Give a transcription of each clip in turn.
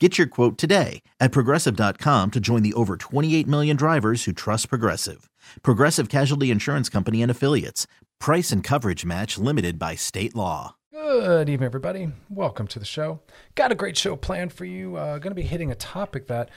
Get your quote today at progressive.com to join the over 28 million drivers who trust Progressive. Progressive Casualty Insurance Company and Affiliates. Price and coverage match limited by state law. Good evening, everybody. Welcome to the show. Got a great show planned for you. Uh, going to be hitting a topic that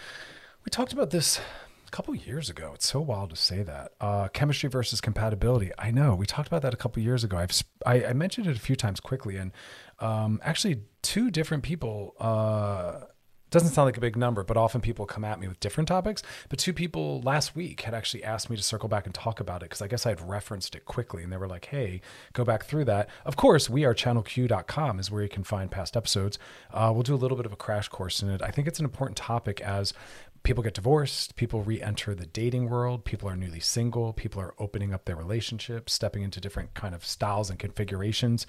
we talked about this a couple years ago. It's so wild to say that. Uh, chemistry versus compatibility. I know we talked about that a couple years ago. I've I, I mentioned it a few times quickly, and um, actually, two different people. Uh, doesn't sound like a big number, but often people come at me with different topics. But two people last week had actually asked me to circle back and talk about it because I guess I had referenced it quickly and they were like, hey, go back through that. Of course, we are channelq.com is where you can find past episodes. Uh, we'll do a little bit of a crash course in it. I think it's an important topic as people get divorced, people re enter the dating world, people are newly single, people are opening up their relationships, stepping into different kind of styles and configurations.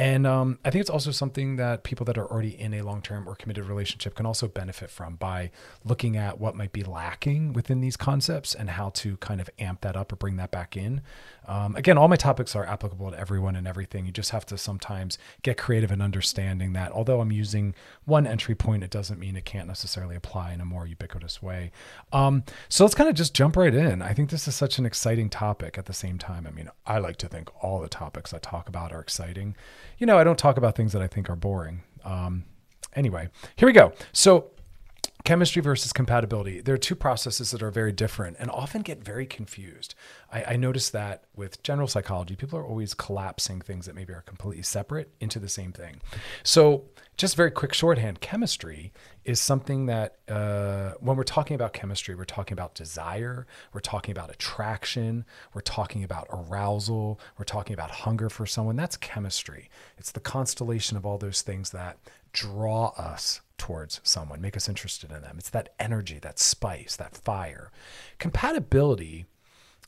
And um, I think it's also something that people that are already in a long term or committed relationship can also benefit from by looking at what might be lacking within these concepts and how to kind of amp that up or bring that back in. Um, again, all my topics are applicable to everyone and everything. You just have to sometimes get creative in understanding that although I'm using one entry point, it doesn't mean it can't necessarily apply in a more ubiquitous way. Um, so let's kind of just jump right in. I think this is such an exciting topic at the same time. I mean, I like to think all the topics I talk about are exciting you know, I don't talk about things that I think are boring. Um, anyway, here we go. So, chemistry versus compatibility. There are two processes that are very different and often get very confused. I, I notice that with general psychology, people are always collapsing things that maybe are completely separate into the same thing. So, just very quick shorthand chemistry is something that uh, when we're talking about chemistry, we're talking about desire, we're talking about attraction, we're talking about arousal, we're talking about hunger for someone. That's chemistry. It's the constellation of all those things that draw us towards someone, make us interested in them. It's that energy, that spice, that fire. Compatibility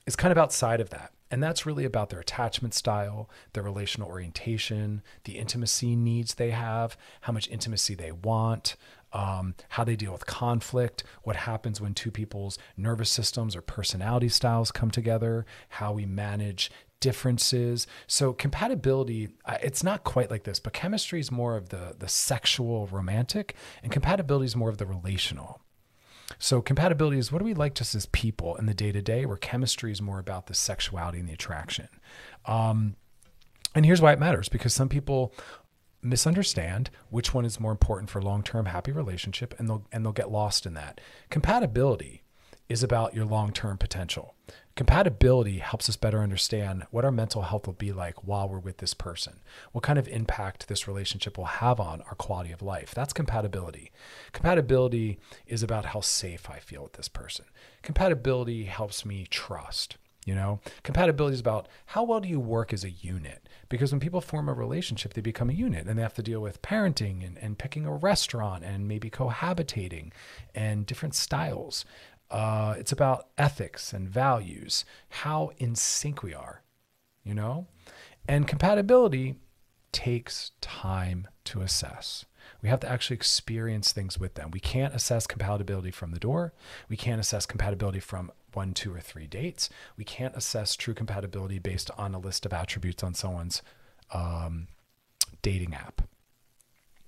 is kind of outside of that. And that's really about their attachment style, their relational orientation, the intimacy needs they have, how much intimacy they want, um, how they deal with conflict, what happens when two people's nervous systems or personality styles come together, how we manage differences. So compatibility, it's not quite like this, but chemistry is more of the the sexual romantic, and compatibility is more of the relational. So compatibility is what do we like just as people in the day to day, where chemistry is more about the sexuality and the attraction. Um, and here's why it matters because some people misunderstand which one is more important for long-term happy relationship and they'll and they'll get lost in that. Compatibility is about your long-term potential. Compatibility helps us better understand what our mental health will be like while we're with this person, what kind of impact this relationship will have on our quality of life. That's compatibility. Compatibility is about how safe I feel with this person. Compatibility helps me trust. You know, compatibility is about how well do you work as a unit? Because when people form a relationship, they become a unit and they have to deal with parenting and, and picking a restaurant and maybe cohabitating and different styles. Uh, it's about ethics and values, how in sync we are, you know? And compatibility takes time to assess. We have to actually experience things with them. We can't assess compatibility from the door. We can't assess compatibility from one, two, or three dates. We can't assess true compatibility based on a list of attributes on someone's um, dating app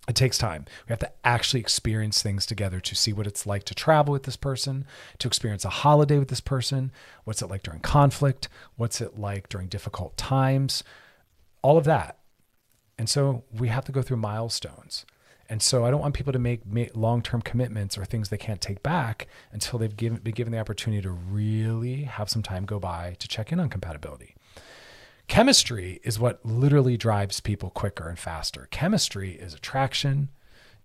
it takes time. We have to actually experience things together to see what it's like to travel with this person, to experience a holiday with this person. What's it like during conflict? What's it like during difficult times? All of that. And so we have to go through milestones. And so I don't want people to make, make long-term commitments or things they can't take back until they've given, been given the opportunity to really have some time go by to check in on compatibility. Chemistry is what literally drives people quicker and faster. Chemistry is attraction.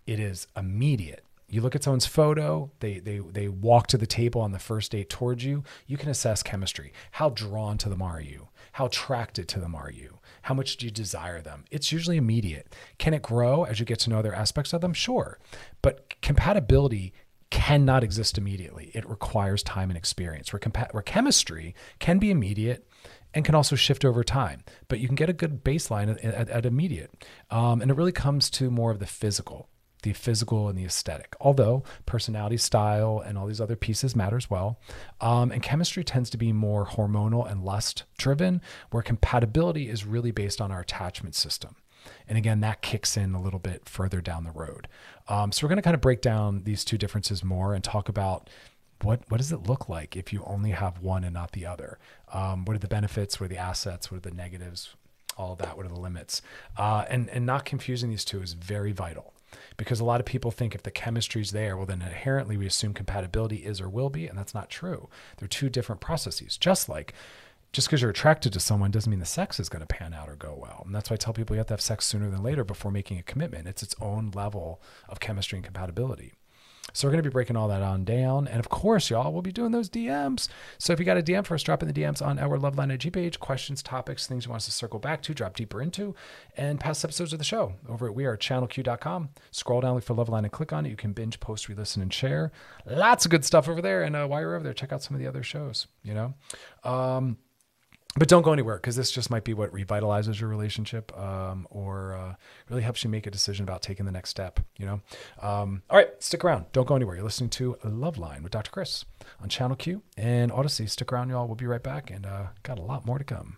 It is immediate. You look at someone's photo, they they they walk to the table on the first date towards you, you can assess chemistry. How drawn to them are you? How attracted to them are you? How much do you desire them? It's usually immediate. Can it grow as you get to know other aspects of them? Sure. But compatibility cannot exist immediately. It requires time and experience. Where, compa- where chemistry can be immediate and can also shift over time, but you can get a good baseline at, at, at immediate. Um, and it really comes to more of the physical the physical and the aesthetic. Although personality, style, and all these other pieces matter as well. Um, and chemistry tends to be more hormonal and lust driven, where compatibility is really based on our attachment system. And again, that kicks in a little bit further down the road. Um, so we're going to kind of break down these two differences more and talk about what what does it look like if you only have one and not the other? Um, what are the benefits? What are the assets? What are the negatives? All that. What are the limits? Uh, and and not confusing these two is very vital because a lot of people think if the chemistry's there, well, then inherently we assume compatibility is or will be, and that's not true. They're two different processes. Just like just because you're attracted to someone doesn't mean the sex is going to pan out or go well. And that's why I tell people you have to have sex sooner than later before making a commitment. It's its own level of chemistry and compatibility. So we're going to be breaking all that on down. And of course, y'all, we'll be doing those DMs. So if you got a DM for us, drop in the DMs on our Loveline IG page, questions, topics, things you want us to circle back to, drop deeper into, and past episodes of the show over at wearechannelq.com. Scroll down, look for Loveline and click on it. You can binge, post, re-listen, and share. Lots of good stuff over there. And uh, while you're over there, check out some of the other shows, you know? Um, but don't go anywhere because this just might be what revitalizes your relationship um, or uh, really helps you make a decision about taking the next step you know? Um, all right stick around. Don't go anywhere. You're listening to love line with dr chris on channel q and odyssey. Stick around y'all. We'll be right back and uh, got a lot more to come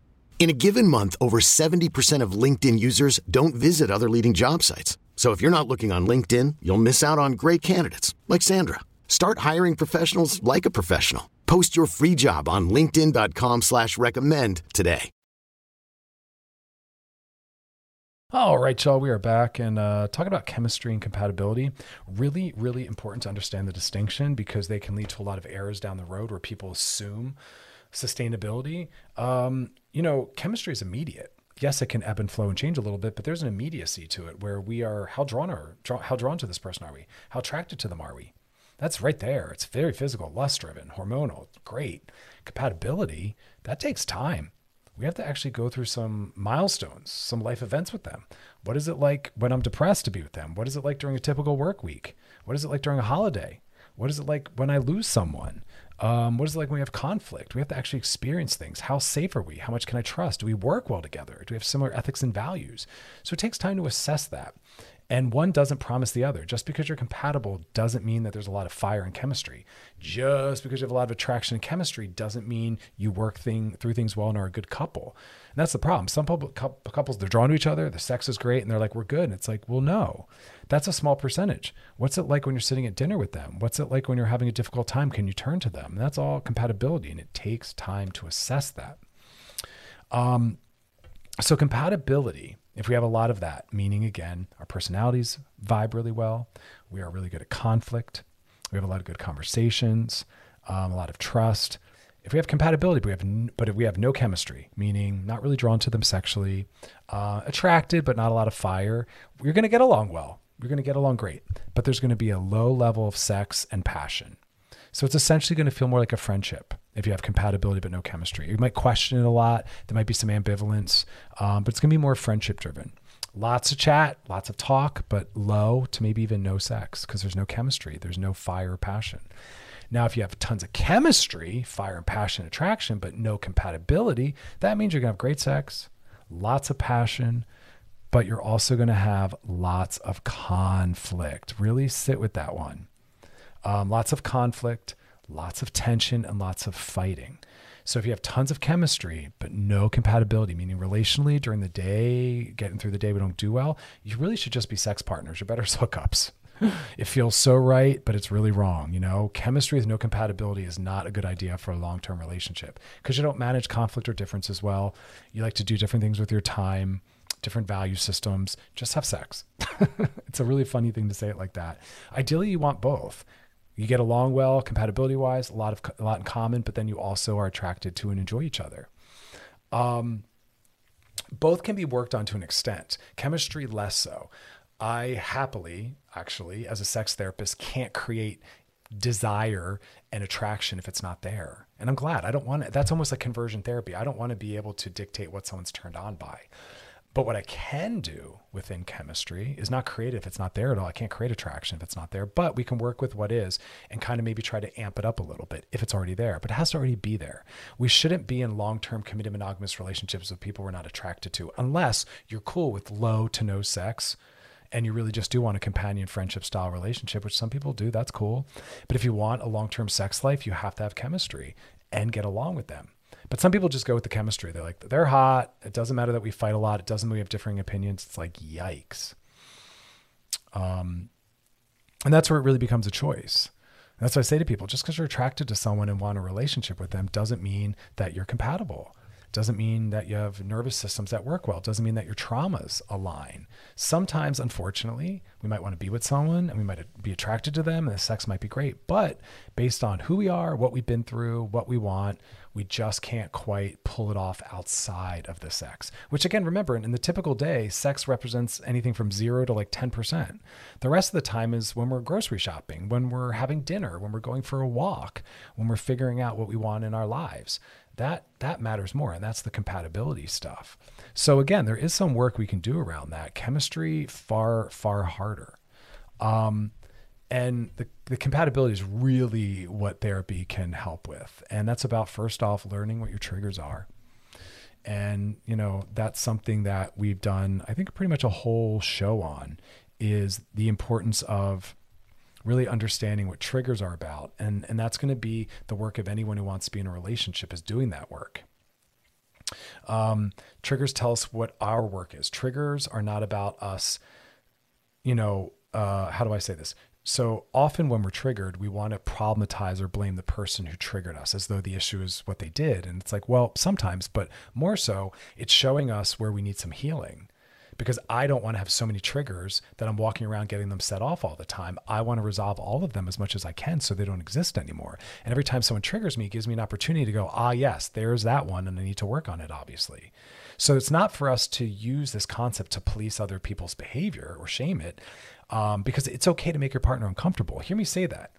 In a given month, over 70% of LinkedIn users don't visit other leading job sites. So if you're not looking on LinkedIn, you'll miss out on great candidates like Sandra. Start hiring professionals like a professional. Post your free job on LinkedIn.com slash recommend today. All right, y'all, we are back and uh, talking about chemistry and compatibility. Really, really important to understand the distinction because they can lead to a lot of errors down the road where people assume sustainability. Um, you know, chemistry is immediate. Yes, it can ebb and flow and change a little bit, but there's an immediacy to it where we are how drawn are how drawn to this person are we? How attracted to them are we? That's right there. It's very physical, lust driven, hormonal, great. Compatibility, that takes time we have to actually go through some milestones, some life events with them. What is it like when I'm depressed to be with them? What is it like during a typical work week? What is it like during a holiday? What is it like when I lose someone? Um, what is it like when we have conflict? We have to actually experience things. How safe are we? How much can I trust? Do we work well together? Do we have similar ethics and values? So it takes time to assess that. And one doesn't promise the other. Just because you're compatible doesn't mean that there's a lot of fire and chemistry. Just because you have a lot of attraction and chemistry doesn't mean you work thing, through things well and are a good couple. And that's the problem. Some couples, they're drawn to each other, the sex is great, and they're like, we're good. And it's like, well, no, that's a small percentage. What's it like when you're sitting at dinner with them? What's it like when you're having a difficult time? Can you turn to them? And that's all compatibility, and it takes time to assess that. Um, so, compatibility if we have a lot of that, meaning again, our personalities vibe really well, we are really good at conflict, we have a lot of good conversations, um, a lot of trust. If we have compatibility, but we have, but if we have no chemistry, meaning not really drawn to them sexually, uh, attracted but not a lot of fire, we're going to get along well. We're going to get along great, but there's going to be a low level of sex and passion. So it's essentially going to feel more like a friendship if you have compatibility but no chemistry. You might question it a lot. There might be some ambivalence, um, but it's going to be more friendship driven. Lots of chat, lots of talk, but low to maybe even no sex because there's no chemistry. There's no fire passion. Now, if you have tons of chemistry, fire and passion, attraction, but no compatibility, that means you're going to have great sex, lots of passion, but you're also going to have lots of conflict. Really sit with that one. Um, lots of conflict, lots of tension, and lots of fighting. So if you have tons of chemistry, but no compatibility, meaning relationally during the day, getting through the day, we don't do well, you really should just be sex partners. You're better as hookups. it feels so right, but it's really wrong. You know, chemistry with no compatibility is not a good idea for a long term relationship because you don't manage conflict or difference as well. You like to do different things with your time, different value systems. Just have sex. it's a really funny thing to say it like that. Ideally, you want both you get along well compatibility wise a lot of a lot in common but then you also are attracted to and enjoy each other um, both can be worked on to an extent chemistry less so i happily actually as a sex therapist can't create desire and attraction if it's not there and i'm glad i don't want that's almost like conversion therapy i don't want to be able to dictate what someone's turned on by but what I can do within chemistry is not create if it's not there at all. I can't create attraction if it's not there, but we can work with what is and kind of maybe try to amp it up a little bit if it's already there. But it has to already be there. We shouldn't be in long term committed monogamous relationships with people we're not attracted to unless you're cool with low to no sex and you really just do want a companion friendship style relationship, which some people do. That's cool. But if you want a long term sex life, you have to have chemistry and get along with them. But some people just go with the chemistry. They're like, they're hot. It doesn't matter that we fight a lot. It doesn't mean we have differing opinions. It's like, yikes. Um, and that's where it really becomes a choice. that's what I say to people just because you're attracted to someone and want a relationship with them doesn't mean that you're compatible. Doesn't mean that you have nervous systems that work well. Doesn't mean that your traumas align. Sometimes, unfortunately, we might want to be with someone and we might be attracted to them and the sex might be great. But based on who we are, what we've been through, what we want, we just can't quite pull it off outside of the sex. Which again, remember, in the typical day, sex represents anything from zero to like 10%. The rest of the time is when we're grocery shopping, when we're having dinner, when we're going for a walk, when we're figuring out what we want in our lives. That that matters more, and that's the compatibility stuff. So again, there is some work we can do around that. Chemistry far far harder. Um, and the, the compatibility is really what therapy can help with and that's about first off learning what your triggers are and you know that's something that we've done i think pretty much a whole show on is the importance of really understanding what triggers are about. And and that's going to be the work of anyone who wants to be in a relationship is doing that work. Um, triggers tell us what our work is. Triggers are not about us you know uh, how do i say this? So often when we're triggered, we want to problematize or blame the person who triggered us as though the issue is what they did. And it's like, well, sometimes, but more so, it's showing us where we need some healing because I don't want to have so many triggers that I'm walking around getting them set off all the time. I want to resolve all of them as much as I can so they don't exist anymore. And every time someone triggers me, it gives me an opportunity to go, ah, yes, there's that one. And I need to work on it, obviously. So it's not for us to use this concept to police other people's behavior or shame it um, because it's okay to make your partner uncomfortable. Hear me say that.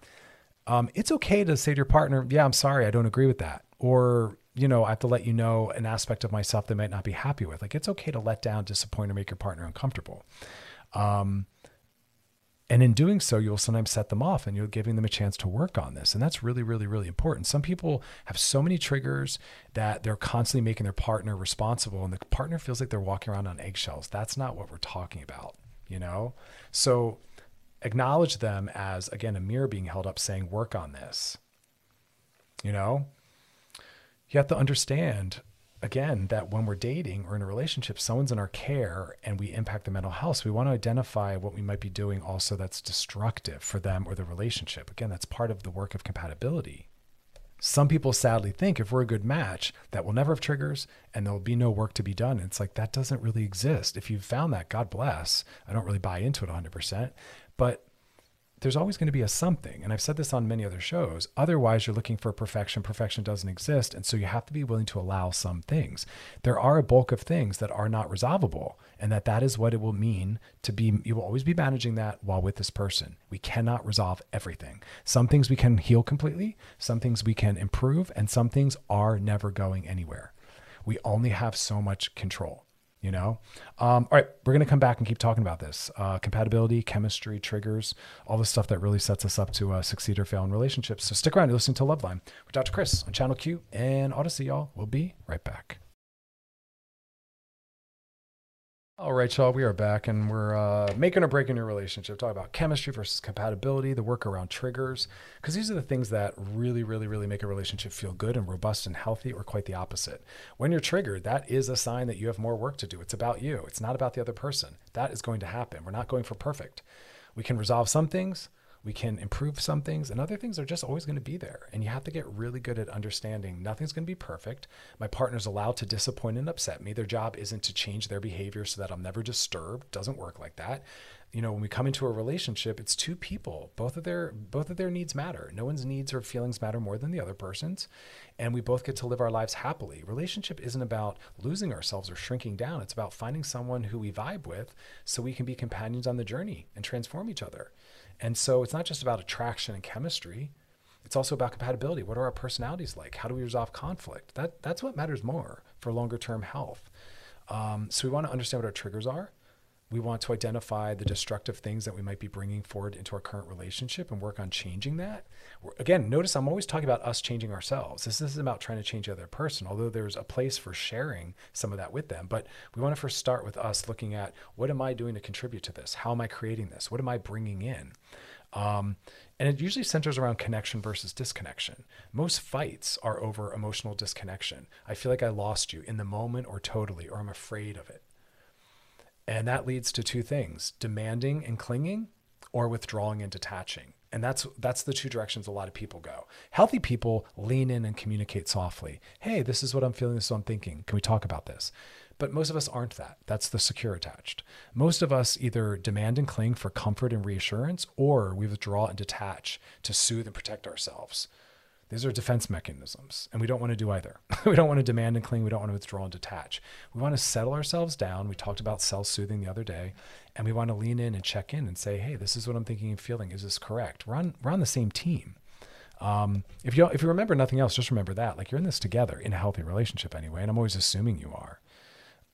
Um, it's okay to say to your partner, "Yeah, I'm sorry, I don't agree with that," or you know, I have to let you know an aspect of myself they might not be happy with. Like it's okay to let down, disappoint, or make your partner uncomfortable. Um, and in doing so, you'll sometimes set them off and you're giving them a chance to work on this. And that's really, really, really important. Some people have so many triggers that they're constantly making their partner responsible, and the partner feels like they're walking around on eggshells. That's not what we're talking about. you know? So acknowledge them as, again, a mirror being held up saying, work on this. You know? You have to understand again that when we're dating or in a relationship someone's in our care and we impact the mental health. So we want to identify what we might be doing also that's destructive for them or the relationship. Again that's part of the work of compatibility. Some people sadly think if we're a good match that we'll never have triggers and there'll be no work to be done. It's like that doesn't really exist. If you've found that god bless. I don't really buy into it 100% but there's always going to be a something. And I've said this on many other shows. Otherwise, you're looking for perfection. Perfection doesn't exist. And so you have to be willing to allow some things. There are a bulk of things that are not resolvable, and that that is what it will mean to be, you will always be managing that while with this person. We cannot resolve everything. Some things we can heal completely, some things we can improve, and some things are never going anywhere. We only have so much control you know? Um, all right we're going to come back and keep talking about this. Uh, compatibility chemistry triggers all the stuff that really sets us up to uh, succeed or fail in relationships. So stick around you're listening to loveline with dr chris on channel q and odyssey y'all. We'll be right back all right, y'all, we are back and we're uh, making or breaking your relationship. Talk about chemistry versus compatibility, the work around triggers, because these are the things that really, really, really make a relationship feel good and robust and healthy, or quite the opposite. When you're triggered, that is a sign that you have more work to do. It's about you, it's not about the other person. That is going to happen. We're not going for perfect. We can resolve some things, we can improve some things and other things are just always going to be there and you have to get really good at understanding nothing's going to be perfect. My partner's allowed to disappoint and upset me. Their job isn't to change their behavior so that i'm never disturbed doesn't work like that. You know when we come into a relationship it's two people. Both of their both of their needs matter. No one's needs or feelings matter more than the other person's and we both get to live our lives happily. Relationship isn't about losing ourselves or shrinking down. It's about finding someone who we vibe with so we can be companions on the journey and transform each other and so it's not just about attraction and chemistry. It's also about compatibility. What are our personalities like? How do we resolve conflict? That that's what matters more for longer term health. Um, so we want to understand what our triggers are. We want to identify the destructive things that we might be bringing forward into our current relationship and work on changing that. Again, notice I'm always talking about us changing ourselves. This isn't about trying to change the other person, although there's a place for sharing some of that with them. But we want to first start with us looking at what am I doing to contribute to this? How am I creating this? What am I bringing in? Um, and it usually centers around connection versus disconnection. Most fights are over emotional disconnection. I feel like I lost you in the moment or totally, or I'm afraid of it. And that leads to two things demanding and clinging, or withdrawing and detaching. And that's that's the two directions a lot of people go. Healthy people lean in and communicate softly. Hey, this is what I'm feeling, this is what I'm thinking. Can we talk about this? But most of us aren't that. That's the secure attached. Most of us either demand and cling for comfort and reassurance, or we withdraw and detach to soothe and protect ourselves. These are defense mechanisms, and we don't want to do either. we don't want to demand and cling. We don't want to withdraw and detach. We want to settle ourselves down. We talked about self soothing the other day, and we want to lean in and check in and say, hey, this is what I'm thinking and feeling. Is this correct? We're on, we're on the same team. Um, if you if you remember nothing else, just remember that. Like you're in this together in a healthy relationship anyway, and I'm always assuming you are.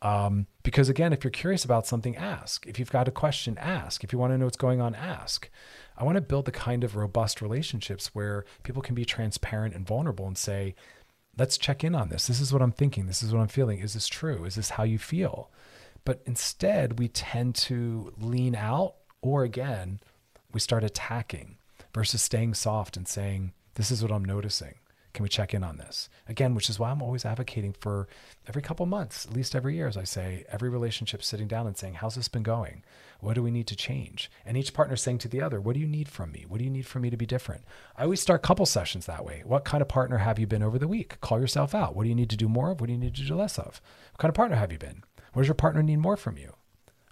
Um, because again, if you're curious about something, ask. If you've got a question, ask. If you want to know what's going on, ask. I want to build the kind of robust relationships where people can be transparent and vulnerable and say, let's check in on this. This is what I'm thinking. This is what I'm feeling. Is this true? Is this how you feel? But instead, we tend to lean out, or again, we start attacking versus staying soft and saying, This is what I'm noticing. Can we check in on this? Again, which is why I'm always advocating for every couple months, at least every year, as I say, every relationship sitting down and saying, How's this been going? What do we need to change? And each partner saying to the other, What do you need from me? What do you need from me to be different? I always start couple sessions that way. What kind of partner have you been over the week? Call yourself out. What do you need to do more of? What do you need to do less of? What kind of partner have you been? What does your partner need more from you?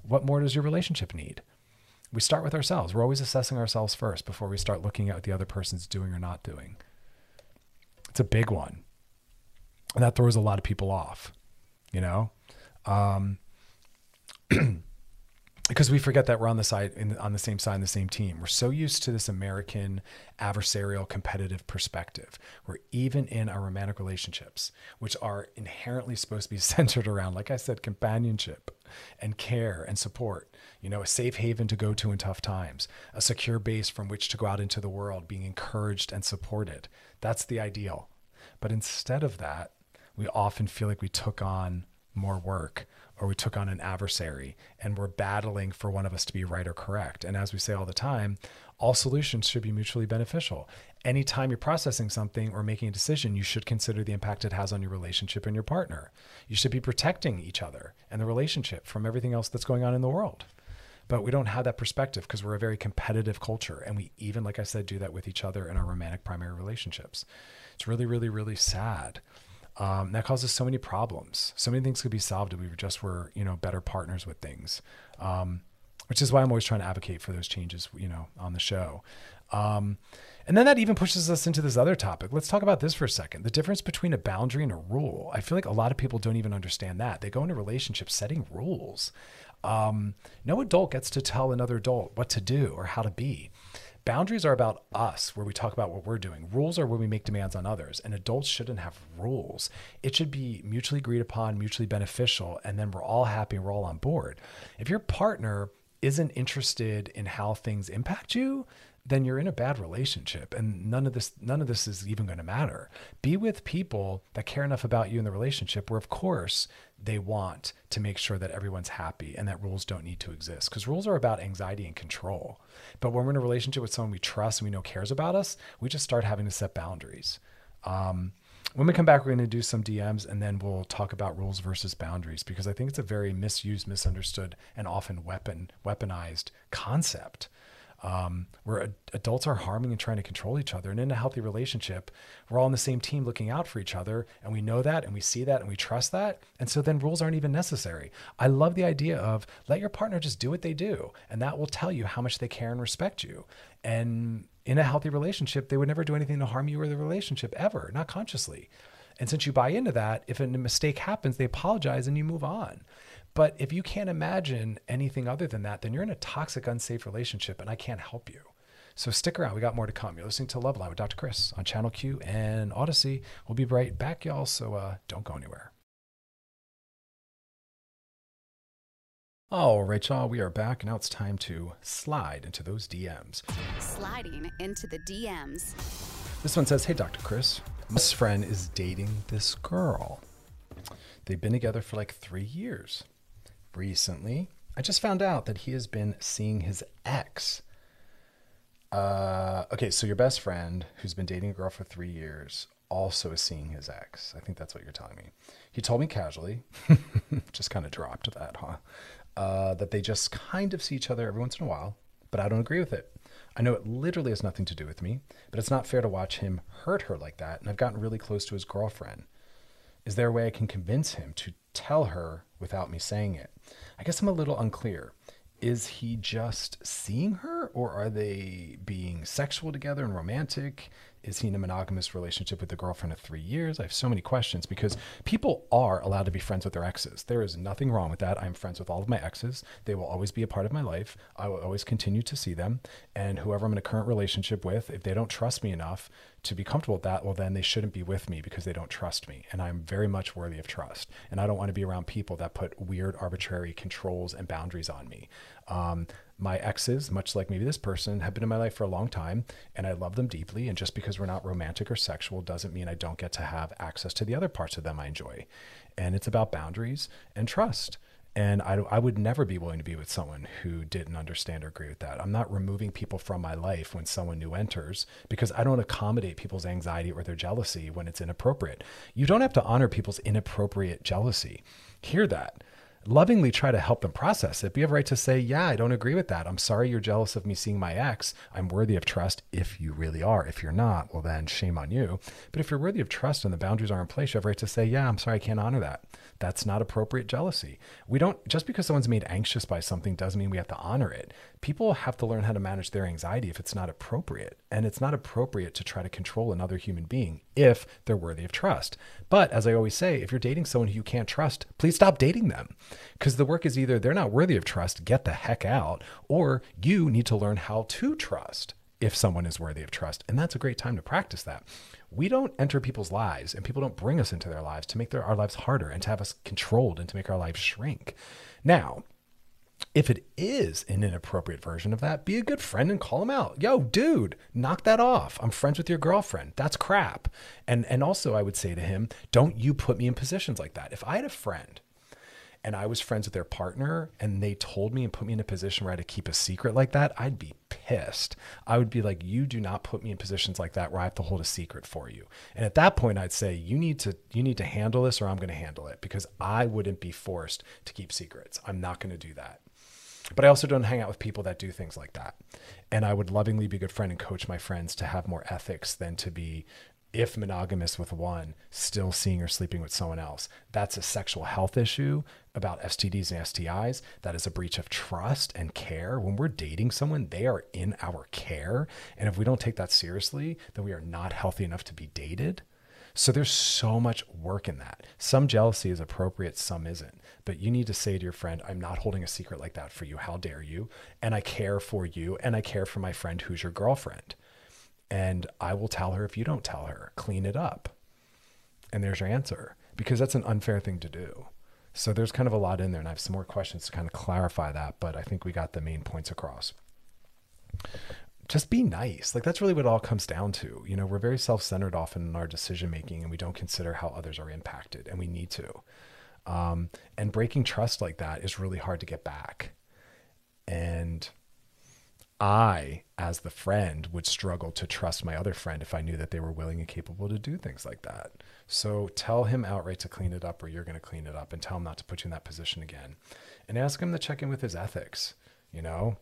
What more does your relationship need? We start with ourselves. We're always assessing ourselves first before we start looking at what the other person's doing or not doing. It's a big one. And that throws a lot of people off, you know? Um, because we forget that we're on the side in, on the same side the same team. We're so used to this American adversarial competitive perspective. Where even in our romantic relationships, which are inherently supposed to be centered around, like I said, companionship and care and support. You know, a safe haven to go to in tough times, a secure base from which to go out into the world, being encouraged and supported. That's the ideal. But instead of that, we often feel like we took on more work or we took on an adversary and we're battling for one of us to be right or correct. And as we say all the time, all solutions should be mutually beneficial. Anytime you're processing something or making a decision, you should consider the impact it has on your relationship and your partner. You should be protecting each other and the relationship from everything else that's going on in the world. But we don't have that perspective because we're a very competitive culture. And we even, like I said, do that with each other in our romantic primary relationships. It's really, really, really sad. Um, that causes so many problems. So many things could be solved if we just were, you know, better partners with things. Um, which is why I'm always trying to advocate for those changes, you know, on the show. Um, and then that even pushes us into this other topic. Let's talk about this for a second. The difference between a boundary and a rule. I feel like a lot of people don't even understand that. They go into relationships setting rules. Um, no adult gets to tell another adult what to do or how to be. Boundaries are about us, where we talk about what we're doing. Rules are when we make demands on others, and adults shouldn't have rules. It should be mutually agreed upon, mutually beneficial, and then we're all happy and we're all on board. If your partner isn't interested in how things impact you, then you're in a bad relationship and none of this none of this is even going to matter. Be with people that care enough about you in the relationship where of course they want to make sure that everyone's happy and that rules don't need to exist because rules are about anxiety and control. But when we're in a relationship with someone we trust and we know cares about us, we just start having to set boundaries. Um, when we come back, we're going to do some DMs and then we'll talk about rules versus boundaries because I think it's a very misused, misunderstood, and often weapon weaponized concept um, where ad- adults are harming and trying to control each other. And in a healthy relationship, we're all on the same team looking out for each other. And we know that and we see that and we trust that. And so then rules aren't even necessary. I love the idea of let your partner just do what they do. And that will tell you how much they care and respect you. And in a healthy relationship, they would never do anything to harm you or the relationship ever, not consciously. And since you buy into that, if a mistake happens, they apologize and you move on. But if you can't imagine anything other than that, then you're in a toxic, unsafe relationship, and I can't help you. So stick around. We got more to come. You're listening to Love Line with Dr. Chris on Channel Q and Odyssey. We'll be right back, y'all. So uh, don't go anywhere. All right, y'all. We are back. Now it's time to slide into those DMs. Sliding into the DMs. This one says, Hey, Dr. Chris. My best friend is dating this girl. They've been together for like three years recently, I just found out that he has been seeing his ex. Uh, okay, so your best friend, who's been dating a girl for three years, also is seeing his ex. I think that's what you're telling me. He told me casually, just kind of dropped that, huh? Uh, that they just kind of see each other every once in a while, but I don't agree with it. I know it literally has nothing to do with me, but it's not fair to watch him hurt her like that, and I've gotten really close to his girlfriend. Is there a way I can convince him to tell her without me saying it? I guess I'm a little unclear. Is he just seeing her, or are they being sexual together and romantic? Is he in a monogamous relationship with a girlfriend of three years? I have so many questions because people are allowed to be friends with their exes. There is nothing wrong with that. I'm friends with all of my exes. They will always be a part of my life. I will always continue to see them. And whoever I'm in a current relationship with, if they don't trust me enough to be comfortable with that, well, then they shouldn't be with me because they don't trust me. And I'm very much worthy of trust. And I don't want to be around people that put weird, arbitrary controls and boundaries on me. Um, my exes, much like maybe this person, have been in my life for a long time and I love them deeply. And just because we're not romantic or sexual doesn't mean I don't get to have access to the other parts of them I enjoy. And it's about boundaries and trust. And I, I would never be willing to be with someone who didn't understand or agree with that. I'm not removing people from my life when someone new enters because I don't accommodate people's anxiety or their jealousy when it's inappropriate. You don't have to honor people's inappropriate jealousy. Hear that lovingly try to help them process it. But you have a right to say, yeah, I don't agree with that. I'm sorry you're jealous of me seeing my ex. I'm worthy of trust if you really are. If you're not, well, then shame on you. But if you're worthy of trust and the boundaries are in place, you have a right to say, yeah, I'm sorry, I can't honor that. That's not appropriate jealousy. We don't, just because someone's made anxious by something doesn't mean we have to honor it. People have to learn how to manage their anxiety if it's not appropriate. And it's not appropriate to try to control another human being if they're worthy of trust. But as I always say, if you're dating someone who you can't trust, please stop dating them. Because the work is either they're not worthy of trust, get the heck out, or you need to learn how to trust if someone is worthy of trust. And that's a great time to practice that. We don't enter people's lives and people don't bring us into their lives to make their, our lives harder and to have us controlled and to make our lives shrink. Now, if it is an inappropriate version of that, be a good friend and call him out. Yo, dude, knock that off. I'm friends with your girlfriend. That's crap. And and also I would say to him, don't you put me in positions like that. If I had a friend and I was friends with their partner and they told me and put me in a position where I had to keep a secret like that, I'd be pissed. I would be like, you do not put me in positions like that where I have to hold a secret for you. And at that point I'd say, you need to you need to handle this or I'm going to handle it because I wouldn't be forced to keep secrets. I'm not going to do that. But I also don't hang out with people that do things like that. And I would lovingly be a good friend and coach my friends to have more ethics than to be if monogamous with one, still seeing or sleeping with someone else. That's a sexual health issue about STDs and STIs. That is a breach of trust and care. When we're dating someone, they are in our care. And if we don't take that seriously, then we are not healthy enough to be dated. So there's so much work in that. Some jealousy is appropriate, some isn't. But you need to say to your friend, I'm not holding a secret like that for you. How dare you? And I care for you and I care for my friend who's your girlfriend. And I will tell her if you don't tell her, clean it up. And there's your answer because that's an unfair thing to do. So there's kind of a lot in there, and I have some more questions to kind of clarify that, but I think we got the main points across. Just be nice. Like that's really what it all comes down to. You know, we're very self centered often in our decision making, and we don't consider how others are impacted, and we need to. Um, and breaking trust like that is really hard to get back. And I, as the friend, would struggle to trust my other friend if I knew that they were willing and capable to do things like that. So tell him outright to clean it up, or you're going to clean it up, and tell him not to put you in that position again. And ask him to check in with his ethics, you know?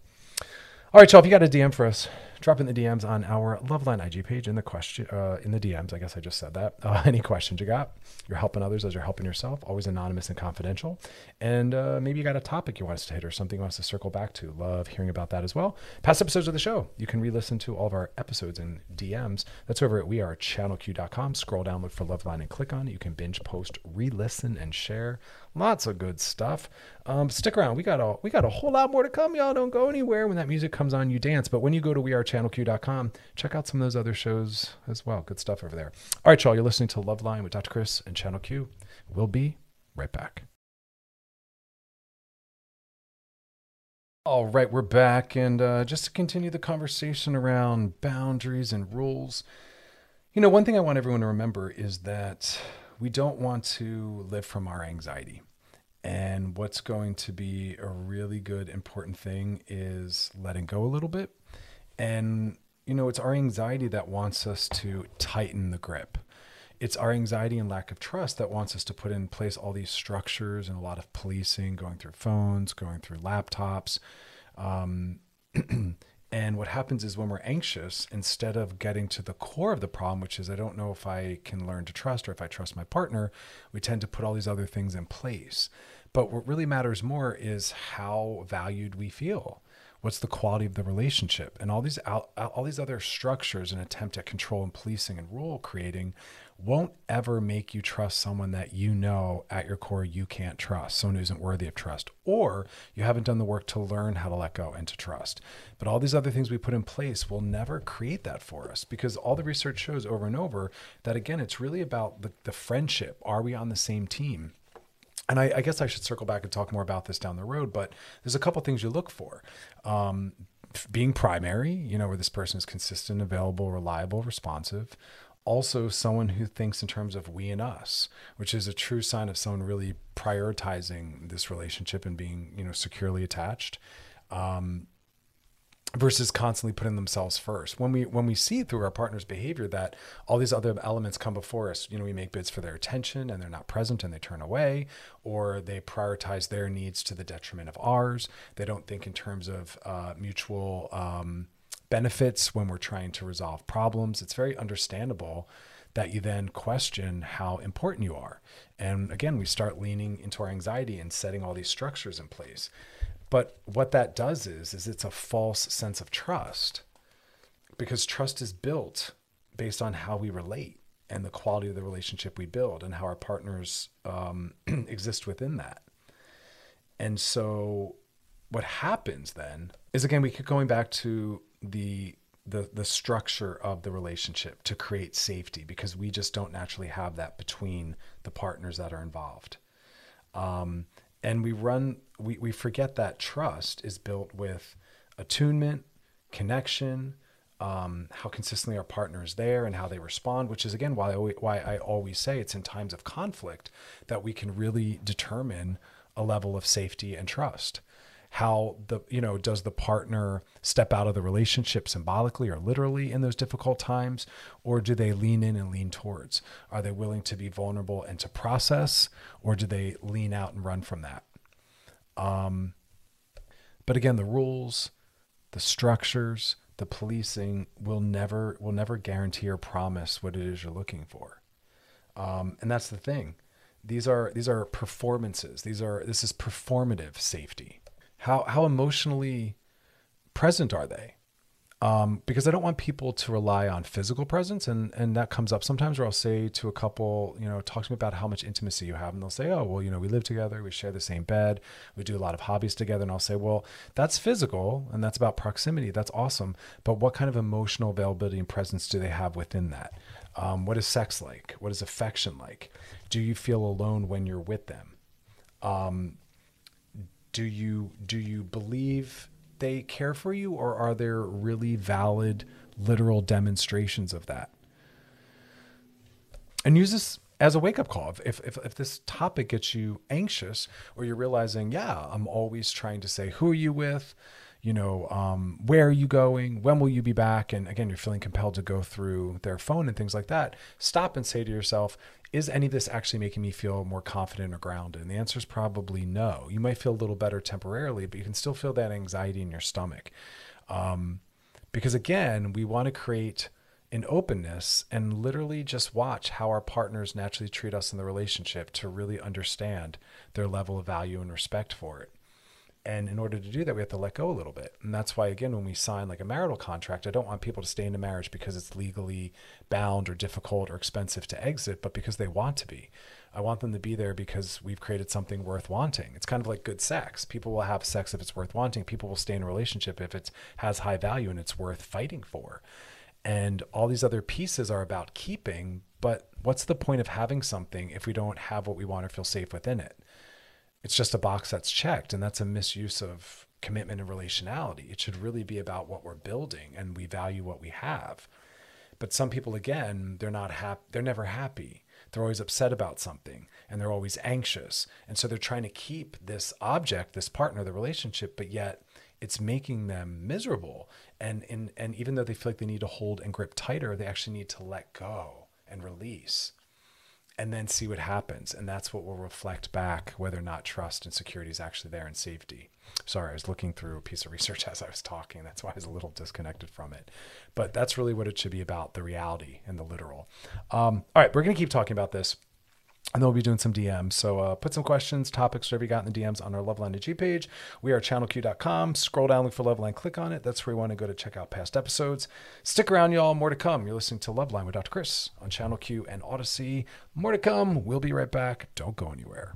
All right, y'all. If you got a DM for us, drop in the DMs on our Loveline IG page in the question uh, in the DMs. I guess I just said that. Uh, any questions you got? You're helping others as you're helping yourself. Always anonymous and confidential. And uh, maybe you got a topic you want us to hit or something you want us to circle back to. Love hearing about that as well. Past episodes of the show, you can re-listen to all of our episodes in DMs. That's over at wearechannelq.com. Scroll down, look for Loveline, and click on it. You can binge, post, re-listen, and share. Lots of good stuff. Um, stick around. We got a we got a whole lot more to come. Y'all don't go anywhere. When that music comes on, you dance. But when you go to wearechannelq.com, check out some of those other shows as well. Good stuff over there. All right, y'all. You're listening to Love Line with Dr. Chris and Channel Q. We'll be right back. All right, we're back, and uh, just to continue the conversation around boundaries and rules. You know, one thing I want everyone to remember is that we don't want to live from our anxiety. And what's going to be a really good, important thing is letting go a little bit. And, you know, it's our anxiety that wants us to tighten the grip. It's our anxiety and lack of trust that wants us to put in place all these structures and a lot of policing, going through phones, going through laptops. Um, and what happens is when we're anxious, instead of getting to the core of the problem, which is I don't know if I can learn to trust or if I trust my partner, we tend to put all these other things in place. But what really matters more is how valued we feel. What's the quality of the relationship? And all these all these other structures and attempt at control and policing and rule creating won't ever make you trust someone that you know at your core you can't trust someone who isn't worthy of trust or you haven't done the work to learn how to let go and to trust. But all these other things we put in place will never create that for us because all the research shows over and over that again it's really about the, the friendship. Are we on the same team and I, I, guess I should circle back and talk more about this down the road, but there's a couple things you look for. Um, being primary, you know, where this person is consistent, available, reliable, responsive. Also, someone who thinks in terms of we and us, which is a true sign of someone really prioritizing this relationship and being, you know, securely attached. Um, versus constantly putting themselves first. When we when we see through our partner's behavior that all these other elements come before us, you know, we make bids for their attention and they're not present and they turn away, or they prioritize their needs to the detriment of ours. They don't think in terms of uh, mutual um, benefits when we're trying to resolve problems. It's very understandable that you then question how important you are. And again, we start leaning into our anxiety and setting all these structures in place. But what that does is, is it's a false sense of trust because trust is built based on how we relate and the quality of the relationship we build and how our partners um, exist within that. And so what happens then is again we keep going back to the the the structure of the relationship to create safety because we just don't naturally have that between the partners that are involved. Um, and we run we, we forget that trust is built with attunement connection um, how consistently our partner is there and how they respond which is again why I, always, why I always say it's in times of conflict that we can really determine a level of safety and trust how the you know does the partner step out of the relationship symbolically or literally in those difficult times or do they lean in and lean towards? Are they willing to be vulnerable and to process or do they lean out and run from that? Um but again the rules the structures the policing will never will never guarantee or promise what it is you're looking for. Um, and that's the thing. These are these are performances. These are this is performative safety how how emotionally present are they um, because I don't want people to rely on physical presence, and and that comes up sometimes where I'll say to a couple, you know, talk to me about how much intimacy you have, and they'll say, oh, well, you know, we live together, we share the same bed, we do a lot of hobbies together, and I'll say, well, that's physical, and that's about proximity, that's awesome, but what kind of emotional availability and presence do they have within that? Um, what is sex like? What is affection like? Do you feel alone when you're with them? Um, do you do you believe they care for you, or are there really valid, literal demonstrations of that? And use this as a wake up call. If, if, if this topic gets you anxious, or you're realizing, yeah, I'm always trying to say, who are you with? You know, um, where are you going? When will you be back? And again, you're feeling compelled to go through their phone and things like that. Stop and say to yourself, is any of this actually making me feel more confident or grounded? And the answer is probably no. You might feel a little better temporarily, but you can still feel that anxiety in your stomach. Um, because again, we want to create an openness and literally just watch how our partners naturally treat us in the relationship to really understand their level of value and respect for it. And in order to do that, we have to let go a little bit. And that's why, again, when we sign like a marital contract, I don't want people to stay in a marriage because it's legally bound or difficult or expensive to exit, but because they want to be. I want them to be there because we've created something worth wanting. It's kind of like good sex. People will have sex if it's worth wanting. People will stay in a relationship if it has high value and it's worth fighting for. And all these other pieces are about keeping, but what's the point of having something if we don't have what we want or feel safe within it? It's just a box that's checked and that's a misuse of commitment and relationality. It should really be about what we're building and we value what we have. But some people again they're not happy they're never happy. They're always upset about something and they're always anxious. And so they're trying to keep this object this partner the relationship but yet it's making them miserable. And and, and even though they feel like they need to hold and grip tighter they actually need to let go and release and then see what happens. And that's what will reflect back whether or not trust and security is actually there and safety. Sorry, I was looking through a piece of research as I was talking. That's why I was a little disconnected from it. But that's really what it should be about the reality and the literal. Um, all right, we're going to keep talking about this and then we'll be doing some DMs. So uh, put some questions, topics, whatever you got in the DMs on our Loveline IG page. We are channelq.com. Scroll down, look for Loveline, click on it. That's where you want to go to check out past episodes. Stick around, y'all. More to come. You're listening to Loveline with Dr. Chris on Channel Q and Odyssey. More to come. We'll be right back. Don't go anywhere.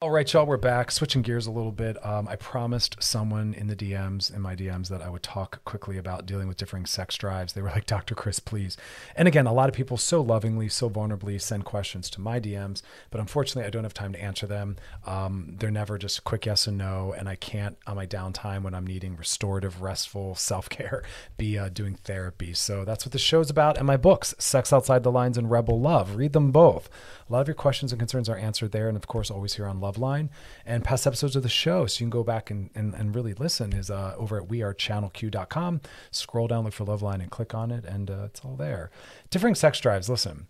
All right, y'all, we're back. Switching gears a little bit. Um, I promised someone in the DMs, in my DMs, that I would talk quickly about dealing with differing sex drives. They were like, Dr. Chris, please. And again, a lot of people so lovingly, so vulnerably send questions to my DMs, but unfortunately, I don't have time to answer them. Um, they're never just quick yes and no. And I can't, on my downtime when I'm needing restorative, restful self care, be uh, doing therapy. So that's what the show's about. And my books, Sex Outside the Lines and Rebel Love. Read them both. A lot of your questions and concerns are answered there. And of course, always here on Loveline and past episodes of the show. So you can go back and, and, and really listen is uh, over at wearechannelq.com. Scroll down, look for Loveline and click on it. And uh, it's all there. Differing sex drives. Listen,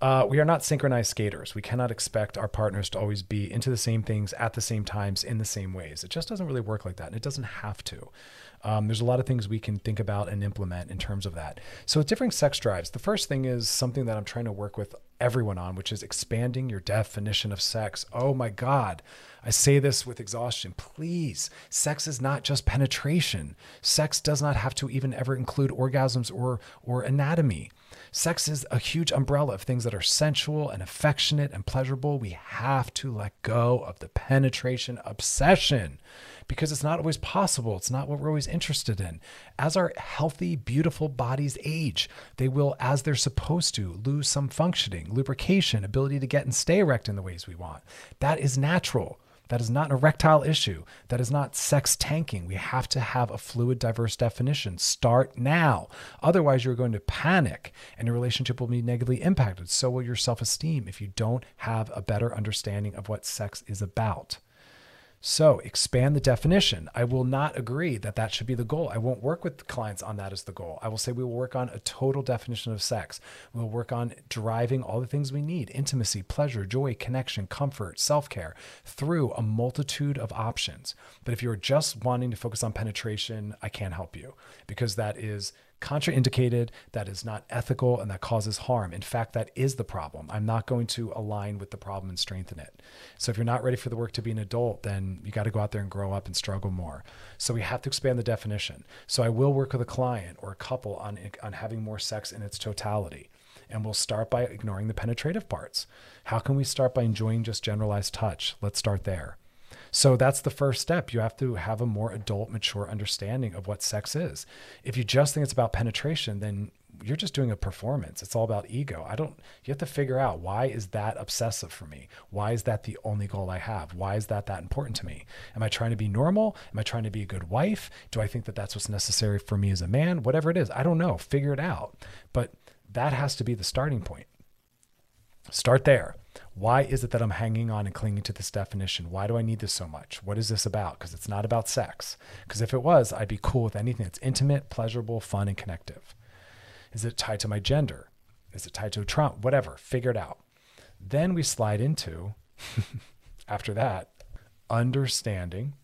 uh, we are not synchronized skaters. We cannot expect our partners to always be into the same things at the same times in the same ways. It just doesn't really work like that. And it doesn't have to. Um, there's a lot of things we can think about and implement in terms of that. So, with differing sex drives, the first thing is something that I'm trying to work with everyone on, which is expanding your definition of sex. Oh my God. I say this with exhaustion. Please, sex is not just penetration. Sex does not have to even ever include orgasms or, or anatomy. Sex is a huge umbrella of things that are sensual and affectionate and pleasurable. We have to let go of the penetration obsession because it's not always possible. It's not what we're always interested in. As our healthy, beautiful bodies age, they will, as they're supposed to, lose some functioning, lubrication, ability to get and stay erect in the ways we want. That is natural. That is not an erectile issue. That is not sex tanking. We have to have a fluid, diverse definition. Start now. Otherwise, you're going to panic and your relationship will be negatively impacted. So will your self esteem if you don't have a better understanding of what sex is about. So expand the definition. I will not agree that that should be the goal. I won't work with clients on that as the goal. I will say we will work on a total definition of sex. We'll work on driving all the things we need intimacy, pleasure, joy, connection, comfort, self care through a multitude of options. But if you're just wanting to focus on penetration, I can't help you because that is contraindicated, that is not ethical, and that causes harm. In fact, that is the problem. I'm not going to align with the problem and strengthen it. So if you're not ready for the work to be an adult, then you got to go out there and grow up and struggle more. So we have to expand the definition. So I will work with a client or a couple on, on having more sex in its totality. And we'll start by ignoring the penetrative parts. How can we start by enjoying just generalized touch? Let's start there. So that's the first step. You have to have a more adult, mature understanding of what sex is. If you just think it's about penetration, then you're just doing a performance. It's all about ego. I don't, you have to figure out why is that obsessive for me? Why is that the only goal I have? Why is that that important to me? Am I trying to be normal? Am I trying to be a good wife? Do I think that that's what's necessary for me as a man? Whatever it is, I don't know. Figure it out. But that has to be the starting point. Start there. Why is it that I'm hanging on and clinging to this definition? Why do I need this so much? What is this about? Because it's not about sex. Because if it was, I'd be cool with anything that's intimate, pleasurable, fun, and connective. Is it tied to my gender? Is it tied to a trauma? Whatever, figure it out. Then we slide into, after that, understanding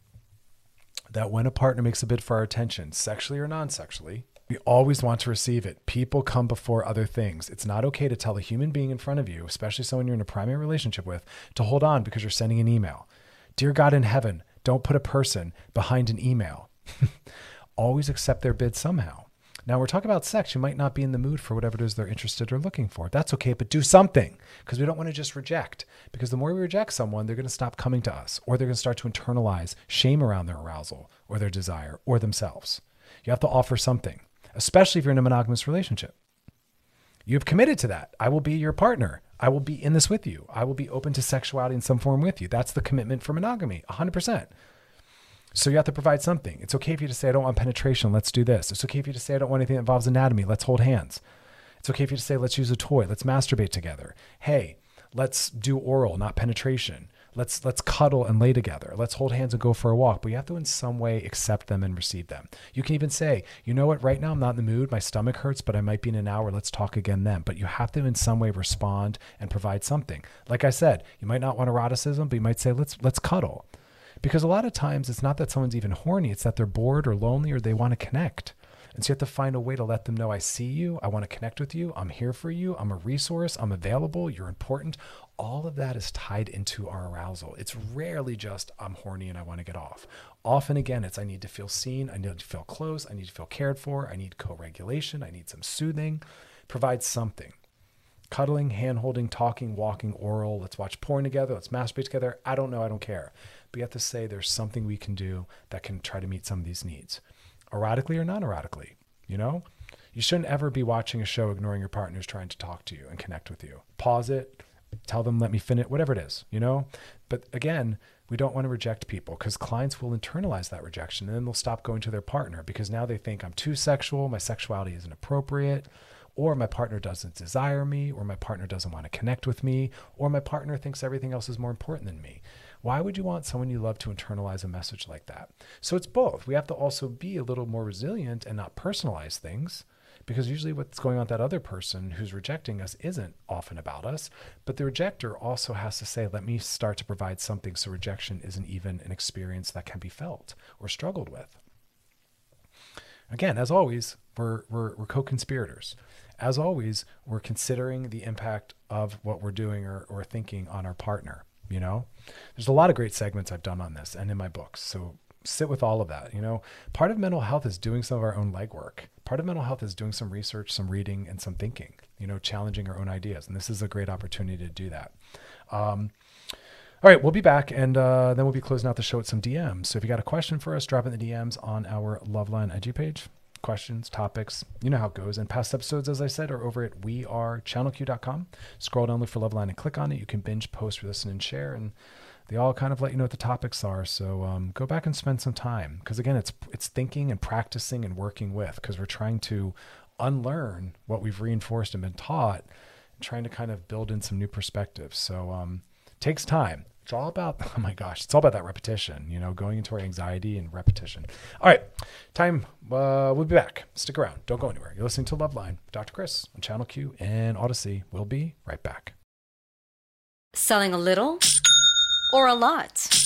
that when a partner makes a bid for our attention, sexually or non sexually, we always want to receive it. People come before other things. It's not okay to tell a human being in front of you, especially someone you're in a primary relationship with, to hold on because you're sending an email. Dear God in heaven, don't put a person behind an email. always accept their bid somehow. Now, we're talking about sex. You might not be in the mood for whatever it is they're interested or looking for. That's okay, but do something because we don't want to just reject. Because the more we reject someone, they're going to stop coming to us or they're going to start to internalize shame around their arousal or their desire or themselves. You have to offer something especially if you're in a monogamous relationship. You've committed to that. I will be your partner. I will be in this with you. I will be open to sexuality in some form with you. That's the commitment for monogamy, 100%. So you have to provide something. It's okay for you to say, I don't want penetration. Let's do this. It's okay for you to say, I don't want anything that involves anatomy. Let's hold hands. It's okay for you to say, let's use a toy. Let's masturbate together. Hey, let's do oral, not penetration let's let's cuddle and lay together. Let's hold hands and go for a walk. But you have to in some way accept them and receive them. You can even say you know what? Right now i'm not in the mood. My stomach hurts but i might be in an hour. Let's talk again then. But you have to in some way respond and provide something. Like i said you might not want eroticism but you might say let's let's cuddle. Because a lot of times it's not that someone's even horny it's that they're bored or lonely or they want to connect. And so you have to find a way to let them know I see you, I want to connect with you, I'm here for you, I'm a resource, I'm available, you're important. All of that is tied into our arousal. It's rarely just I'm horny and I want to get off. Often again, it's I need to feel seen, I need to feel close, I need to feel cared for, I need co-regulation, I need some soothing. Provide something cuddling, hand holding, talking, walking, oral. Let's watch porn together. Let's masturbate together. I don't know. I don't care. But you have to say there's something we can do that can try to meet some of these needs erotically or non erotically. You know, you shouldn't ever be watching a show ignoring your partner's trying to talk to you and connect with you. Pause it, tell them, let me finish, whatever it is, you know? But again, we don't want to reject people because clients will internalize that rejection and then they'll stop going to their partner because now they think I'm too sexual, my sexuality isn't appropriate, or my partner doesn't desire me, or my partner doesn't want to connect with me, or my partner thinks everything else is more important than me. Why would you want someone you love to internalize a message like that? So it's both. We have to also be a little more resilient and not personalize things because usually what's going on with that other person who's rejecting us isn't often about us but the rejector also has to say let me start to provide something so rejection isn't even an experience that can be felt or struggled with. Again as always we're, we're, we're co-conspirators. As always we're considering the impact of what we're doing or, or thinking on our partner you know? There's a lot of great segments i've done on this and in my books so sit with all of that you know part of mental health is doing some of our own legwork part of mental health is doing some research some reading and some thinking you know challenging our own ideas and this is a great opportunity to do that um, all right, we'll be back and uh, then we'll be closing out the show with some DMs. So if you got a question for us, drop in the DMs on our Loveline IG page questions, topics. You know how it goes. And past episodes, as I said, are over at wearechannelq.com. Scroll down, look for Loveline, and click on it. You can binge, post, listen, and share. And They all kind of let you know what the topics are. So um, go back and spend some time because again, it's it's thinking and practicing and working with because we're trying to unlearn what we've reinforced and been taught, and trying to kind of build in some new perspectives. So um, takes time. It's all about, oh my gosh, it's all about that repetition, you know, going into our anxiety and repetition. All right, time. Uh, we'll be back. Stick around. Don't go anywhere. You're listening to Loveline. Dr. Chris on Channel Q and Odyssey. We'll be right back. Selling a little or a lot?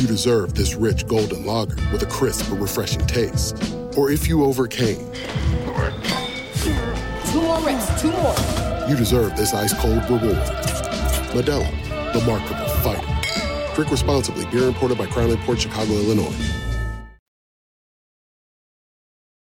you deserve this rich golden lager with a crisp but refreshing taste. Or if you overcame. Two more reps, two more. You deserve this ice cold reward. Modelo, the mark of a fighter. Drink responsibly. Beer imported by Crown Port Chicago, Illinois.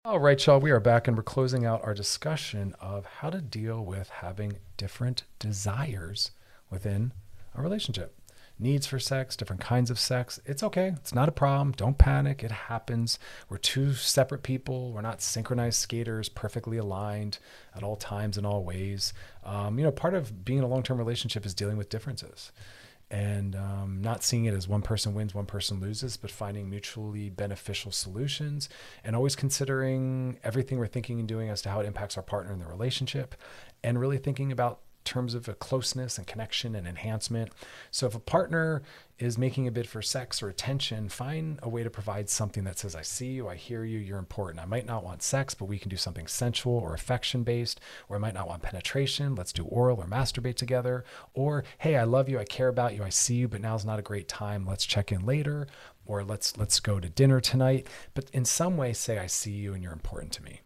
All right, y'all, we are back and we're closing out our discussion of how to deal with having different desires within a relationship. Needs for sex, different kinds of sex. It's okay. It's not a problem. Don't panic. It happens. We're two separate people. We're not synchronized skaters, perfectly aligned at all times in all ways. Um, you know, part of being in a long term relationship is dealing with differences and um, not seeing it as one person wins, one person loses, but finding mutually beneficial solutions and always considering everything we're thinking and doing as to how it impacts our partner in the relationship and really thinking about terms of a closeness and connection and enhancement. So if a partner is making a bid for sex or attention, find a way to provide something that says, I see you, I hear you, you're important. I might not want sex, but we can do something sensual or affection based, or I might not want penetration. Let's do oral or masturbate together. Or, hey, I love you, I care about you, I see you, but now's not a great time. Let's check in later. Or let's let's go to dinner tonight. But in some way say I see you and you're important to me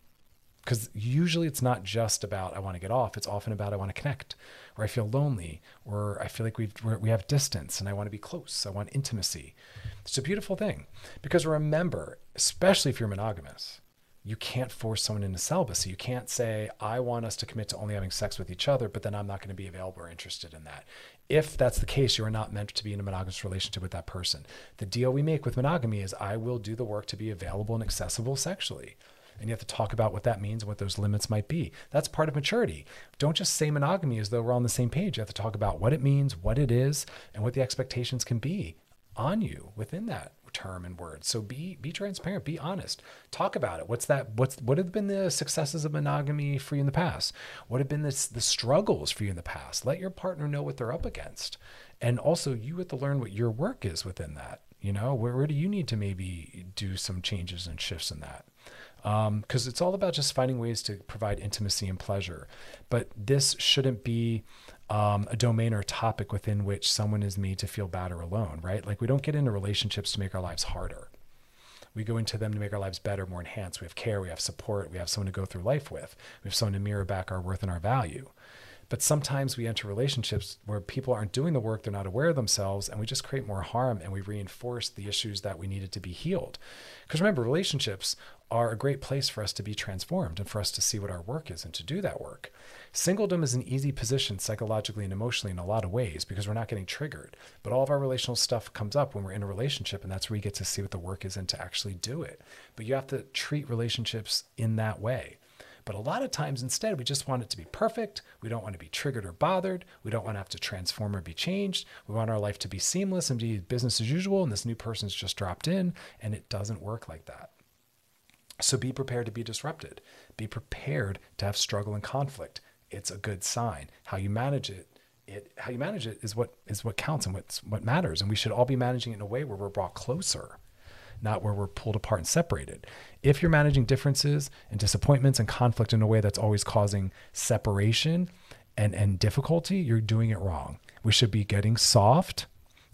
because usually it's not just about I want to get off. It's often about I want to connect, or I feel lonely, or I feel like we we have distance and I want to be close. I want intimacy. It's a beautiful thing because remember, especially if you're monogamous, you can't force someone into celibacy. You can't say I want us to commit to only having sex with each other, but then I'm not going to be available or interested in that. If that's the case, you are not meant to be in a monogamous relationship with that person. The deal we make with monogamy is I will do the work to be available and accessible sexually and you have to talk about what that means and what those limits might be. That's part of maturity. Don't just say monogamy as though we're on the same page. You have to talk about what it means, what it is, and what the expectations can be on you within that term and word. So be be transparent, be honest. Talk about it. What's that what's what have been the successes of monogamy for you in the past? What have been the, the struggles for you in the past? Let your partner know what they're up against. And also you have to learn what your work is within that. You know, where, where do you need to maybe do some changes and shifts in that? Because um, it's all about just finding ways to provide intimacy and pleasure. But this shouldn't be um, a domain or a topic within which someone is made to feel bad or alone, right? Like we don't get into relationships to make our lives harder. We go into them to make our lives better, more enhanced. We have care, we have support, we have someone to go through life with, we have someone to mirror back our worth and our value. But sometimes we enter relationships where people aren't doing the work, they're not aware of themselves, and we just create more harm and we reinforce the issues that we needed to be healed. Because remember, relationships are a great place for us to be transformed and for us to see what our work is and to do that work. Singledom is an easy position psychologically and emotionally in a lot of ways because we're not getting triggered. But all of our relational stuff comes up when we're in a relationship, and that's where you get to see what the work is and to actually do it. But you have to treat relationships in that way. But a lot of times instead, we just want it to be perfect. We don't want to be triggered or bothered. We don't want to have to transform or be changed. We want our life to be seamless and be business as usual. And this new person's just dropped in, and it doesn't work like that. So be prepared to be disrupted. Be prepared to have struggle and conflict. It's a good sign. How you manage it it, how you manage it is what is what counts and what's what matters. And we should all be managing it in a way where we're brought closer not where we're pulled apart and separated. If you're managing differences and disappointments and conflict in a way that's always causing separation and, and difficulty, you're doing it wrong. We should be getting soft,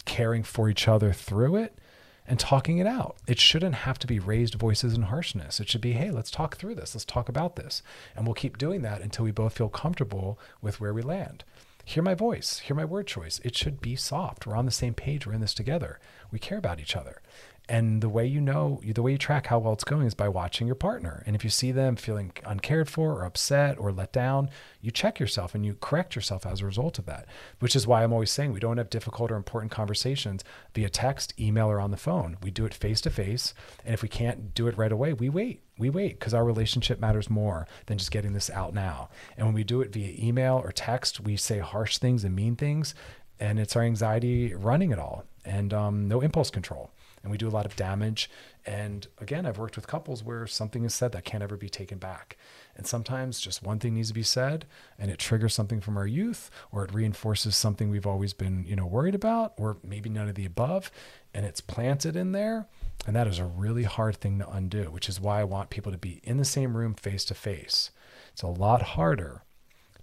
caring for each other through it, and talking it out. It shouldn't have to be raised voices and harshness. It should be, hey, let's talk through this. Let's talk about this. And we'll keep doing that until we both feel comfortable with where we land. Hear my voice, hear my word choice. It should be soft. We're on the same page. We're in this together. We care about each other. And the way you know, the way you track how well it's going is by watching your partner. And if you see them feeling uncared for or upset or let down, you check yourself and you correct yourself as a result of that. Which is why I'm always saying we don't have difficult or important conversations via text, email, or on the phone. We do it face to face. And if we can't do it right away, we wait. We wait because our relationship matters more than just getting this out now. And when we do it via email or text, we say harsh things and mean things. And it's our anxiety running it all and um, no impulse control and we do a lot of damage. And again, I've worked with couples where something is said that can't ever be taken back. And sometimes just one thing needs to be said and it triggers something from our youth or it reinforces something we've always been, you know, worried about or maybe none of the above and it's planted in there. And that is a really hard thing to undo, which is why I want people to be in the same room face to face. It's a lot harder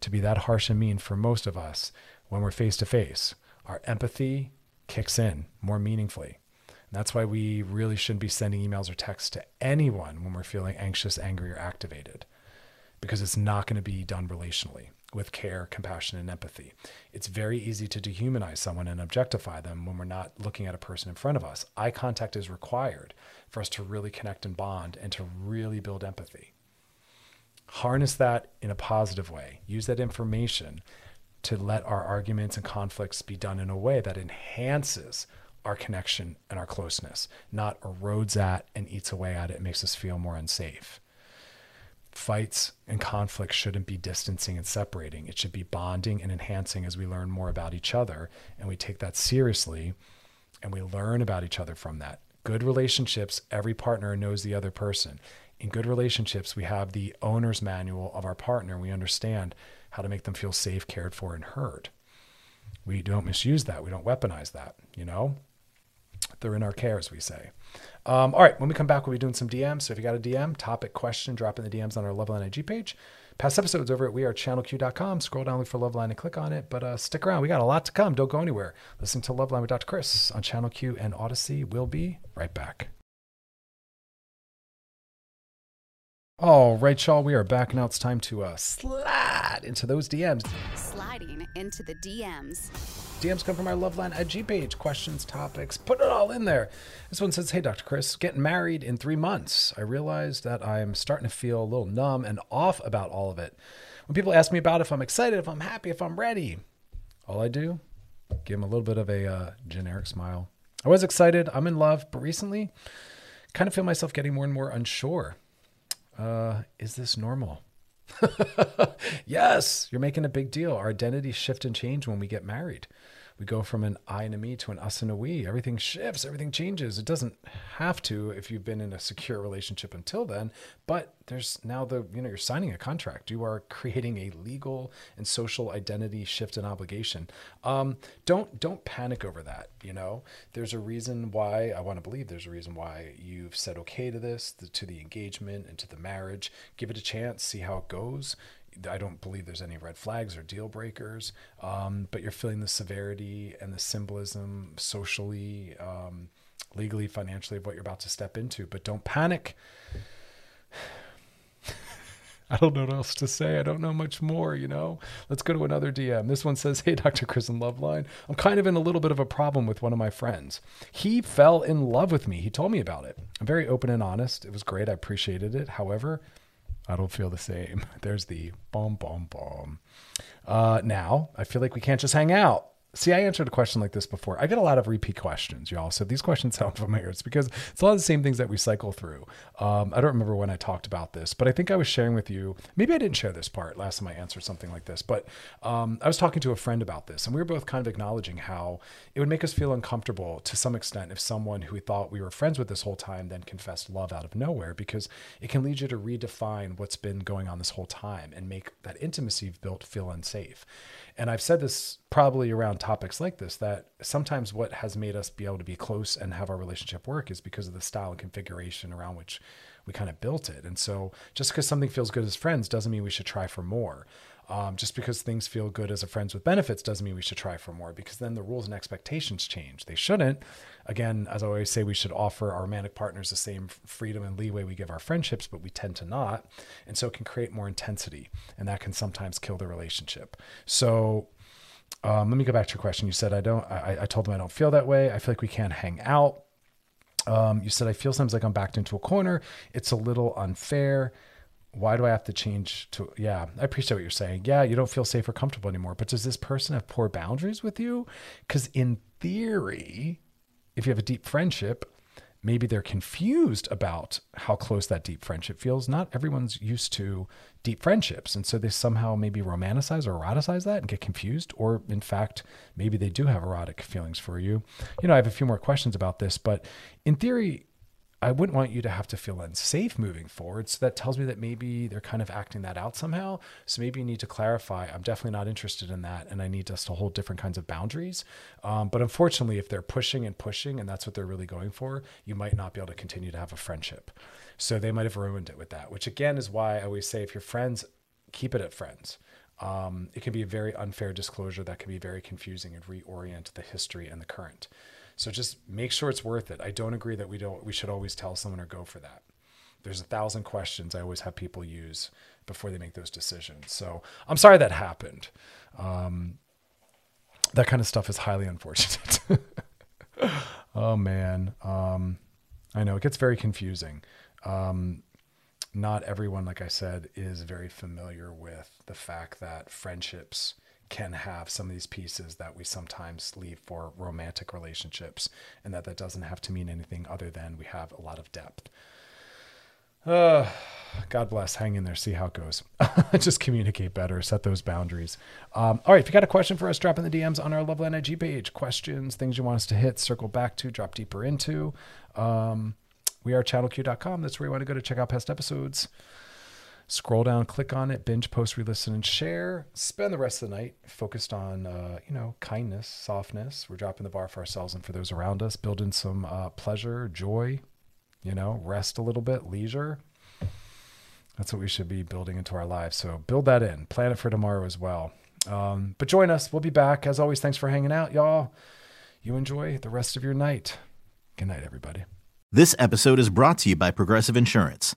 to be that harsh and mean for most of us when we're face to face. Our empathy kicks in more meaningfully. That's why we really shouldn't be sending emails or texts to anyone when we're feeling anxious, angry, or activated, because it's not going to be done relationally with care, compassion, and empathy. It's very easy to dehumanize someone and objectify them when we're not looking at a person in front of us. Eye contact is required for us to really connect and bond and to really build empathy. Harness that in a positive way. Use that information to let our arguments and conflicts be done in a way that enhances our connection and our closeness, not erodes at and eats away at it, makes us feel more unsafe. Fights and conflicts shouldn't be distancing and separating. It should be bonding and enhancing as we learn more about each other and we take that seriously and we learn about each other from that. Good relationships, every partner knows the other person. In good relationships, we have the owner's manual of our partner. We understand how to make them feel safe, cared for, and heard. We don't misuse that. We don't weaponize that, you know? They're in our care, as we say. Um, all right, when we come back, we'll be doing some DMs. So if you got a DM, topic, question, drop in the DMs on our Loveline IG page. Past episodes over at wearechannelq.com. Scroll down, look for Loveline, and click on it. But uh, stick around. We got a lot to come. Don't go anywhere. Listen to Loveline with Dr. Chris on Channel Q and Odyssey. We'll be right back. All right, y'all, we are back now. It's time to uh, slide into those DMs. Sliding into the DMs. DMs come from our Loveline IG page. Questions, topics, put it all in there. This one says, Hey, Dr. Chris, getting married in three months. I realized that I'm starting to feel a little numb and off about all of it. When people ask me about if I'm excited, if I'm happy, if I'm ready, all I do, give them a little bit of a uh, generic smile. I was excited. I'm in love, but recently, kind of feel myself getting more and more unsure uh, is this normal? yes, you're making a big deal. Our identities shift and change when we get married. We go from an I and a me to an us and a we. Everything shifts, everything changes. It doesn't have to if you've been in a secure relationship until then, but there's now the, you know, you're signing a contract. You are creating a legal and social identity shift and obligation. Um, don't don't panic over that. You know, there's a reason why I want to believe there's a reason why you've said okay to this, to the engagement and to the marriage. Give it a chance, see how it goes. I don't believe there's any red flags or deal breakers, um, but you're feeling the severity and the symbolism socially, um, legally, financially of what you're about to step into. But don't panic. I don't know what else to say. I don't know much more, you know? Let's go to another DM. This one says, Hey, Dr. Chris and Loveline. I'm kind of in a little bit of a problem with one of my friends. He fell in love with me. He told me about it. I'm very open and honest. It was great. I appreciated it. However, I don't feel the same. There's the bomb, bomb, bomb. Uh, now, I feel like we can't just hang out. See, I answered a question like this before. I get a lot of repeat questions, y'all. So these questions sound familiar. It's because it's a lot of the same things that we cycle through. Um, I don't remember when I talked about this, but I think I was sharing with you. Maybe I didn't share this part last time I answered something like this, but um, I was talking to a friend about this, and we were both kind of acknowledging how it would make us feel uncomfortable to some extent if someone who we thought we were friends with this whole time then confessed love out of nowhere, because it can lead you to redefine what's been going on this whole time and make that intimacy built feel unsafe. And I've said this probably around topics like this that sometimes what has made us be able to be close and have our relationship work is because of the style and configuration around which we kind of built it. And so just because something feels good as friends doesn't mean we should try for more. Um, just because things feel good as a friends with benefits doesn't mean we should try for more because then the rules and expectations change. They shouldn't. Again, as I always say, we should offer our romantic partners the same freedom and leeway we give our friendships, but we tend to not. And so it can create more intensity and that can sometimes kill the relationship. So um, let me go back to your question. You said, I don't, I, I told them I don't feel that way. I feel like we can't hang out. Um, you said, I feel sometimes like I'm backed into a corner. It's a little unfair why do I have to change to? Yeah, I appreciate what you're saying. Yeah, you don't feel safe or comfortable anymore. But does this person have poor boundaries with you? Because in theory, if you have a deep friendship, maybe they're confused about how close that deep friendship feels. Not everyone's used to deep friendships. And so they somehow maybe romanticize or eroticize that and get confused. Or in fact, maybe they do have erotic feelings for you. You know, I have a few more questions about this, but in theory, I wouldn't want you to have to feel unsafe moving forward. So that tells me that maybe they're kind of acting that out somehow. So maybe you need to clarify. I'm definitely not interested in that, and I need us to hold different kinds of boundaries. Um, but unfortunately, if they're pushing and pushing, and that's what they're really going for, you might not be able to continue to have a friendship. So they might have ruined it with that. Which again is why I always say, if you're friends, keep it at friends. Um, it can be a very unfair disclosure that can be very confusing and reorient the history and the current. So just make sure it's worth it. I don't agree that we don't we should always tell someone or go for that. There's a thousand questions I always have people use before they make those decisions. So I'm sorry that happened. Um, that kind of stuff is highly unfortunate. oh man, um, I know it gets very confusing. Um, not everyone, like I said, is very familiar with the fact that friendships can have some of these pieces that we sometimes leave for romantic relationships, and that that doesn't have to mean anything other than we have a lot of depth. Uh, God bless. Hang in there. See how it goes. Just communicate better. Set those boundaries. Um, all right. If you got a question for us, drop in the DMs on our Loveline IG page. Questions, things you want us to hit, circle back to, drop deeper into. Um, we are channelq.com. That's where you want to go to check out past episodes. Scroll down, click on it, binge, post, re-listen, and share. Spend the rest of the night focused on, uh, you know, kindness, softness. We're dropping the bar for ourselves and for those around us. Building some uh, pleasure, joy. You know, rest a little bit, leisure. That's what we should be building into our lives. So build that in. Plan it for tomorrow as well. Um, but join us. We'll be back. As always, thanks for hanging out, y'all. You enjoy the rest of your night. Good night, everybody. This episode is brought to you by Progressive Insurance.